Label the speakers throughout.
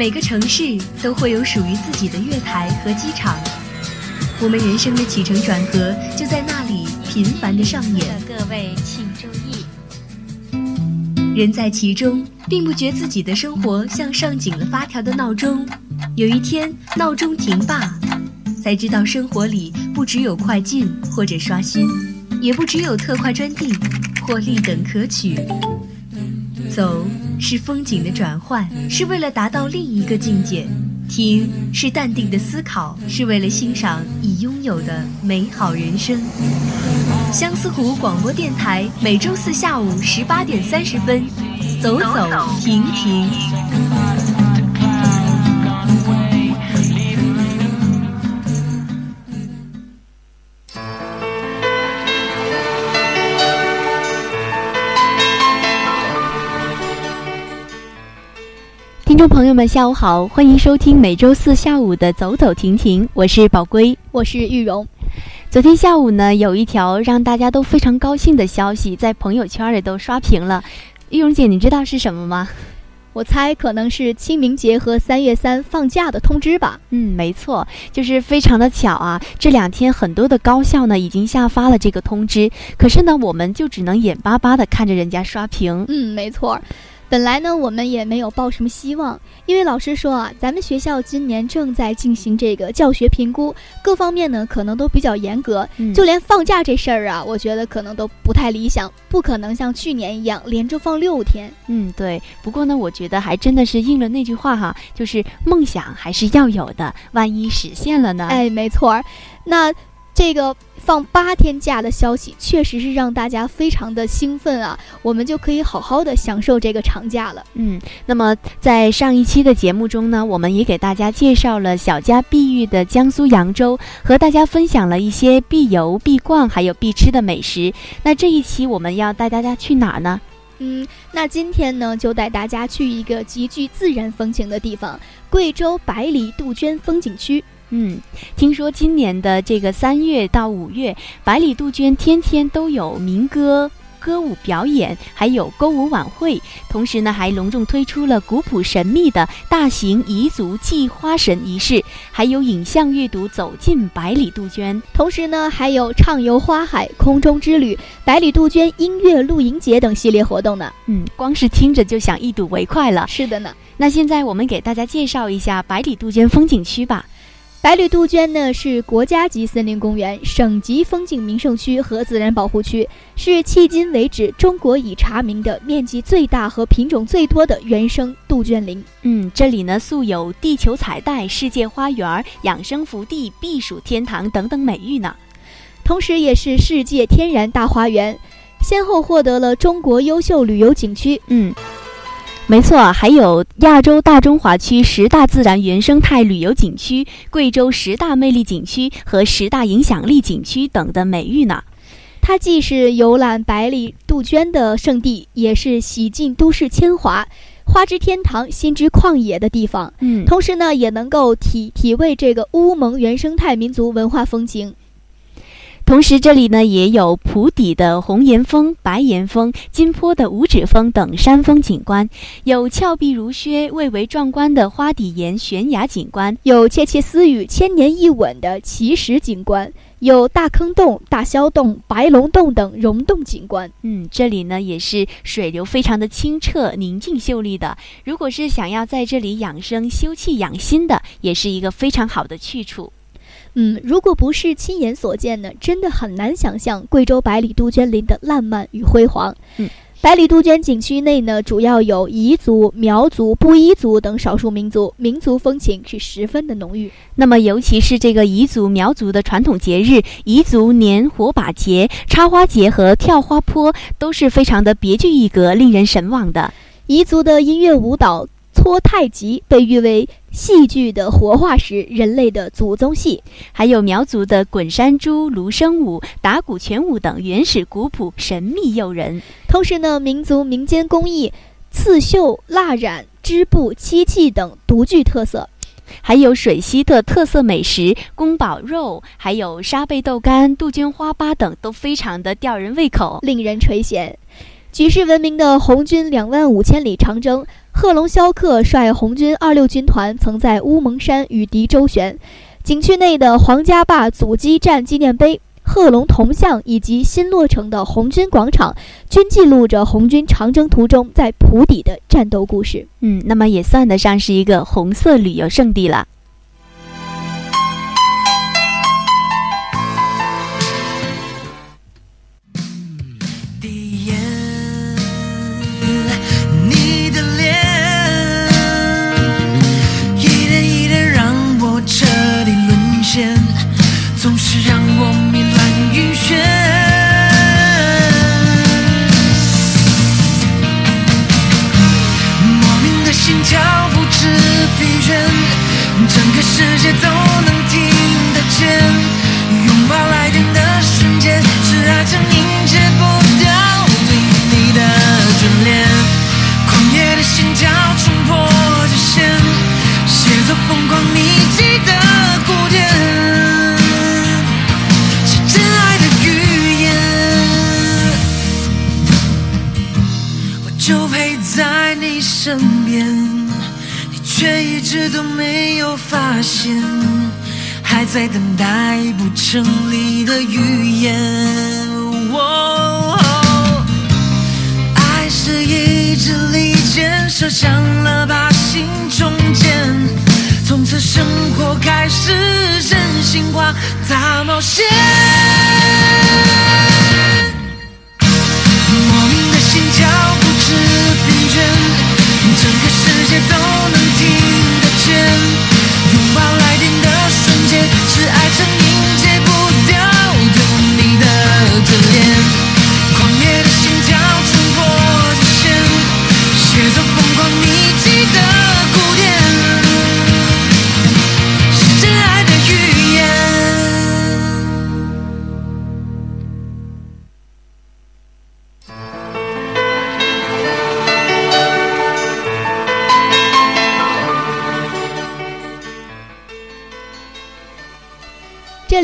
Speaker 1: 每个城市都会有属于自己的月台和机场，我们人生的起承转合就在那里频繁的上演。
Speaker 2: 各位请注意，
Speaker 1: 人在其中，并不觉自己的生活像上紧了发条的闹钟。有一天，闹钟停罢，才知道生活里不只有快进或者刷新，也不只有特快专递或立等可取。走是风景的转换，是为了达到另一个境界；停是淡定的思考，是为了欣赏已拥有的美好人生。相思湖广播电台每周四下午十八点三十分，走走停停。
Speaker 3: 众朋友们，下午好，欢迎收听每周四下午的《走走停停》，我是宝龟，
Speaker 2: 我是玉荣。
Speaker 3: 昨天下午呢，有一条让大家都非常高兴的消息，在朋友圈里都刷屏了。玉荣姐，你知道是什么吗？
Speaker 2: 我猜可能是清明节和三月三放假的通知吧。
Speaker 3: 嗯，没错，就是非常的巧啊。这两天很多的高校呢已经下发了这个通知，可是呢，我们就只能眼巴巴的看着人家刷屏。
Speaker 2: 嗯，没错。本来呢，我们也没有抱什么希望，因为老师说啊，咱们学校今年正在进行这个教学评估，各方面呢可能都比较严格，就连放假这事儿啊，我觉得可能都不太理想，不可能像去年一样连着放六天。
Speaker 3: 嗯，对。不过呢，我觉得还真的是应了那句话哈，就是梦想还是要有的，万一实现了呢？
Speaker 2: 哎，没错儿。那。这个放八天假的消息，确实是让大家非常的兴奋啊！我们就可以好好的享受这个长假了。
Speaker 3: 嗯，那么在上一期的节目中呢，我们也给大家介绍了小家碧玉的江苏扬州，和大家分享了一些必游、必逛还有必吃的美食。那这一期我们要带大家去哪儿呢？
Speaker 2: 嗯，那今天呢，就带大家去一个极具自然风情的地方——贵州百里杜鹃风景区。
Speaker 3: 嗯，听说今年的这个三月到五月，百里杜鹃天天都有民歌歌舞表演，还有歌舞晚会。同时呢，还隆重推出了古朴神秘的大型彝族祭花神仪式，还有影像阅读走进百里杜鹃。
Speaker 2: 同时呢，还有畅游花海、空中之旅、百里杜鹃音乐露营节等系列活动呢。
Speaker 3: 嗯，光是听着就想一睹为快了。
Speaker 2: 是的呢。
Speaker 3: 那现在我们给大家介绍一下百里杜鹃风景区吧。
Speaker 2: 百里杜鹃呢是国家级森林公园、省级风景名胜区和自然保护区，是迄今为止中国已查明的面积最大和品种最多的原生杜鹃林。
Speaker 3: 嗯，这里呢素有“地球彩带”“世界花园”“养生福地”“避暑天堂”等等美誉呢，
Speaker 2: 同时也是世界天然大花园，先后获得了中国优秀旅游景区。
Speaker 3: 嗯。没错，还有亚洲大中华区十大自然原生态旅游景区、贵州十大魅力景区和十大影响力景区等的美誉呢。
Speaker 2: 它既是游览百里杜鹃的圣地，也是洗尽都市铅华、花之天堂、心之旷野的地方。
Speaker 3: 嗯，
Speaker 2: 同时呢，也能够体体味这个乌蒙原生态民族文化风情。
Speaker 3: 同时，这里呢也有普底的红岩峰、白岩峰、金坡的五指峰等山峰景观，有峭壁如削、蔚为壮观的花底岩悬崖景观，
Speaker 2: 有窃窃私语、千年一吻的奇石景观，有大坑洞、大霄洞、白龙洞等溶洞景观。
Speaker 3: 嗯，这里呢也是水流非常的清澈、宁静、秀丽的。如果是想要在这里养生、休憩、养心的，也是一个非常好的去处。
Speaker 2: 嗯，如果不是亲眼所见呢，真的很难想象贵州百里杜鹃林的烂漫与辉煌。
Speaker 3: 嗯，
Speaker 2: 百里杜鹃景区内呢，主要有彝族、苗族、布依族等少数民族，民族风情是十分的浓郁。
Speaker 3: 那么，尤其是这个彝族、苗族的传统节日——彝族年火把节、插花节和跳花坡，都是非常的别具一格、令人神往的。
Speaker 2: 彝族的音乐舞蹈。搓太极被誉为戏剧的活化石，人类的祖宗戏。
Speaker 3: 还有苗族的滚山猪、芦笙舞、打鼓拳舞等原始古朴、神秘诱人。
Speaker 2: 同时呢，民族民间工艺刺绣、蜡染、织布、漆器等独具特色。
Speaker 3: 还有水西的特色美食宫保肉，还有沙贝豆干、杜鹃花粑等，都非常的吊人胃口，
Speaker 2: 令人垂涎。举世闻名的红军两万五千里长征。贺龙萧克率红军二六军团曾在乌蒙山与敌周旋。景区内的黄家坝阻击战纪念碑、贺龙铜像以及新落成的红军广场，均记录着红军长征途中在普底的战斗故事。
Speaker 3: 嗯，那么也算得上是一个红色旅游胜地了。
Speaker 4: 整个世界都能听得见，拥抱来电的瞬间，是爱情凝结不掉对你的眷恋。狂野的心跳冲破极限，写作疯狂秘籍的古典，是真爱的语言。我就陪在你身边。却一直都没有发现，还在等待不成立的语言。爱是一支利箭，射向了靶心中箭。从此生活开始真心话大冒
Speaker 2: 险。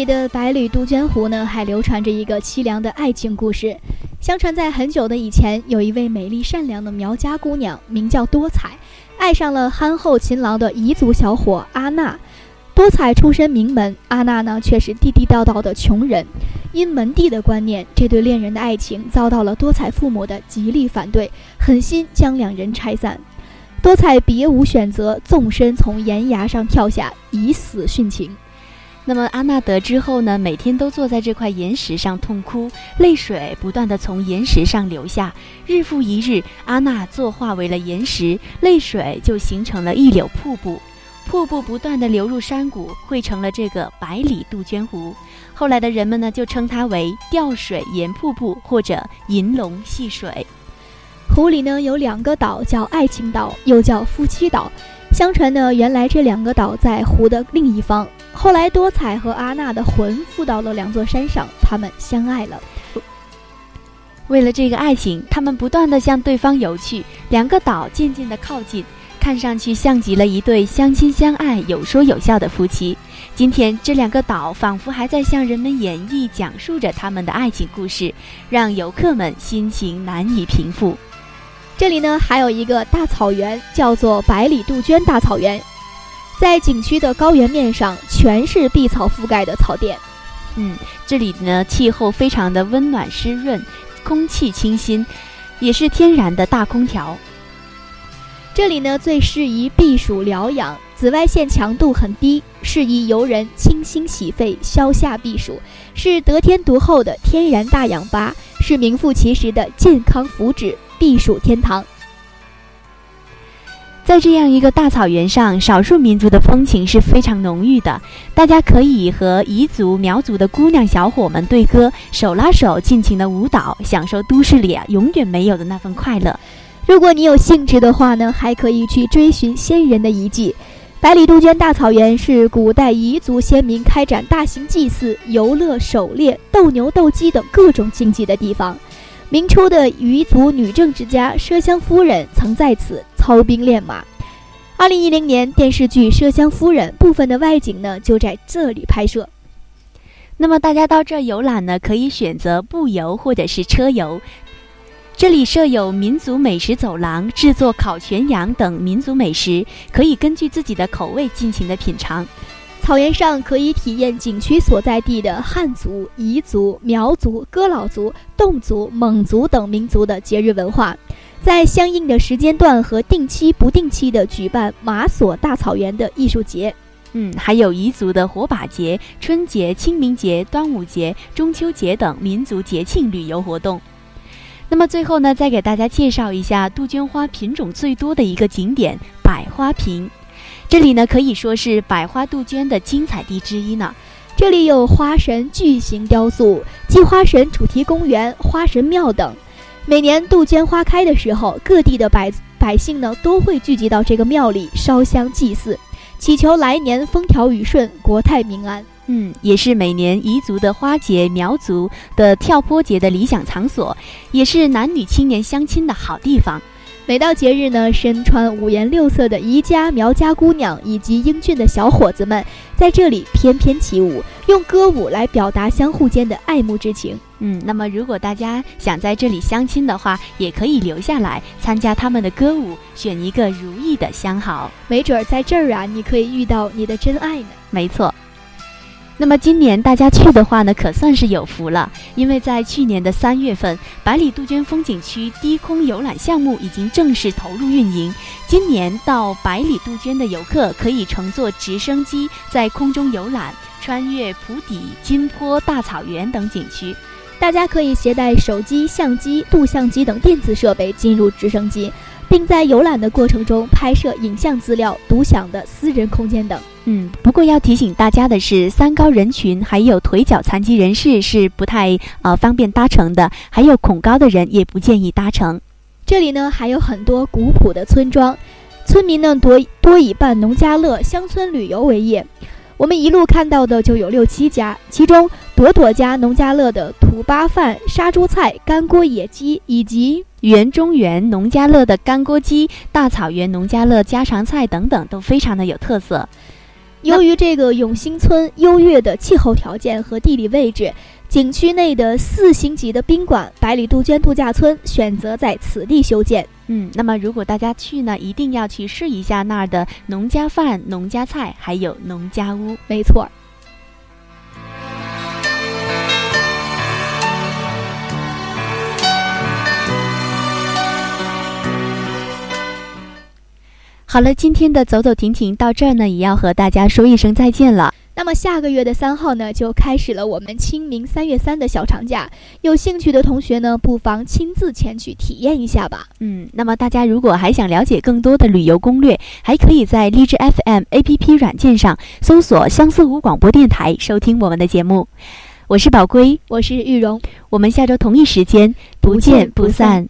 Speaker 2: 里的百里杜鹃湖呢，还流传着一个凄凉的爱情故事。相传在很久的以前，有一位美丽善良的苗家姑娘，名叫多彩，爱上了憨厚勤劳的彝族小伙阿娜。多彩出身名门，阿娜呢却是地地道道的穷人。因门第的观念，这对恋人的爱情遭到了多彩父母的极力反对，狠心将两人拆散。多彩别无选择，纵身从岩崖上跳下，以死殉情。
Speaker 3: 那么阿娜得知后呢，每天都坐在这块岩石上痛哭，泪水不断的从岩石上流下。日复一日，阿娜坐化为了岩石，泪水就形成了一柳瀑布，瀑布不断的流入山谷，汇成了这个百里杜鹃湖。后来的人们呢，就称它为吊水岩瀑布或者银龙戏水。
Speaker 2: 湖里呢有两个岛，叫爱情岛，又叫夫妻岛。相传呢，原来这两个岛在湖的另一方。后来，多彩和阿娜的魂附到了两座山上，他们相爱了。
Speaker 3: 为了这个爱情，他们不断的向对方游去，两个岛渐渐的靠近，看上去像极了一对相亲相爱、有说有笑的夫妻。今天，这两个岛仿佛还在向人们演绎、讲述着他们的爱情故事，让游客们心情难以平复。
Speaker 2: 这里呢，还有一个大草原，叫做百里杜鹃大草原。在景区的高原面上，全是碧草覆盖的草甸。
Speaker 3: 嗯，这里呢气候非常的温暖湿润，空气清新，也是天然的大空调。
Speaker 2: 这里呢最适宜避暑疗养，紫外线强度很低，适宜游人清新洗肺、消夏避暑，是得天独厚的天然大氧吧，是名副其实的健康福祉避暑天堂。
Speaker 3: 在这样一个大草原上，少数民族的风情是非常浓郁的。大家可以和彝族、苗族的姑娘小伙们对歌，手拉手尽情的舞蹈，享受都市里啊永远没有的那份快乐。
Speaker 2: 如果你有兴致的话呢，还可以去追寻先人的遗迹。百里杜鹃大草原是古代彝族先民开展大型祭祀、游乐、狩猎、斗牛、斗鸡等各种竞技的地方。明初的彝族女政治家奢香夫人曾在此操兵练马。二零一零年电视剧《麝香夫人》部分的外景呢，就在这里拍摄。
Speaker 3: 那么大家到这游览呢，可以选择步游或者是车游。这里设有民族美食走廊，制作烤全羊等民族美食，可以根据自己的口味尽情的品尝。
Speaker 2: 草原上可以体验景区所在地的汉族、彝族、苗族、仡佬族、侗族、蒙族等民族的节日文化，在相应的时间段和定期不定期的举办马索大草原的艺术节。
Speaker 3: 嗯，还有彝族的火把节、春节、清明节、端午节、中秋节等民族节庆旅游活动。那么最后呢，再给大家介绍一下杜鹃花品种最多的一个景点——百花坪。这里呢可以说是百花杜鹃的精彩地之一呢。
Speaker 2: 这里有花神巨型雕塑、祭花神主题公园、花神庙等。每年杜鹃花开的时候，各地的百百姓呢都会聚集到这个庙里烧香祭祀。祈求来年风调雨顺、国泰民安。
Speaker 3: 嗯，也是每年彝族的花节、苗族的跳坡节的理想场所，也是男女青年相亲的好地方。
Speaker 2: 每到节日呢，身穿五颜六色的彝家、苗家姑娘以及英俊的小伙子们在这里翩翩起舞，用歌舞来表达相互间的爱慕之情。
Speaker 3: 嗯，那么如果大家想在这里相亲的话，也可以留下来参加他们的歌舞，选一个如意的相好。
Speaker 2: 没准儿在这儿啊，你可以遇到你的真爱呢。
Speaker 3: 没错。那么今年大家去的话呢，可算是有福了，因为在去年的三月份，百里杜鹃风景区低空游览项目已经正式投入运营。今年到百里杜鹃的游客可以乘坐直升机在空中游览，穿越普底、金坡、大草原等景区。
Speaker 2: 大家可以携带手机、相机、录像机等电子设备进入直升机，并在游览的过程中拍摄影像资料、独享的私人空间等。
Speaker 3: 嗯，不过要提醒大家的是，三高人群还有腿脚残疾人士是不太呃方便搭乘的，还有恐高的人也不建议搭乘。
Speaker 2: 这里呢还有很多古朴的村庄，村民呢多多以办农家乐、乡村旅游为业。我们一路看到的就有六七家，其中朵朵家农家乐的土巴饭、杀猪菜、干锅野鸡，以及
Speaker 3: 园中园农家乐的干锅鸡、大草原农家乐家常菜等等，都非常的有特色。
Speaker 2: 由于这个永兴村优越的气候条件和地理位置。景区内的四星级的宾馆百里杜鹃度假村选择在此地修建。
Speaker 3: 嗯，那么如果大家去呢，一定要去试一下那儿的农家饭、农家菜，还有农家屋。
Speaker 2: 没错。
Speaker 3: 好了，今天的走走停停到这儿呢，也要和大家说一声再见了。
Speaker 2: 那么下个月的三号呢，就开始了我们清明三月三的小长假。有兴趣的同学呢，不妨亲自前去体验一下吧。
Speaker 3: 嗯，那么大家如果还想了解更多的旅游攻略，还可以在荔枝 FM APP 软件上搜索“相思湖广播电台”收听我们的节目。我是宝龟，
Speaker 2: 我是玉荣，
Speaker 3: 我们下周同一时间不见不散。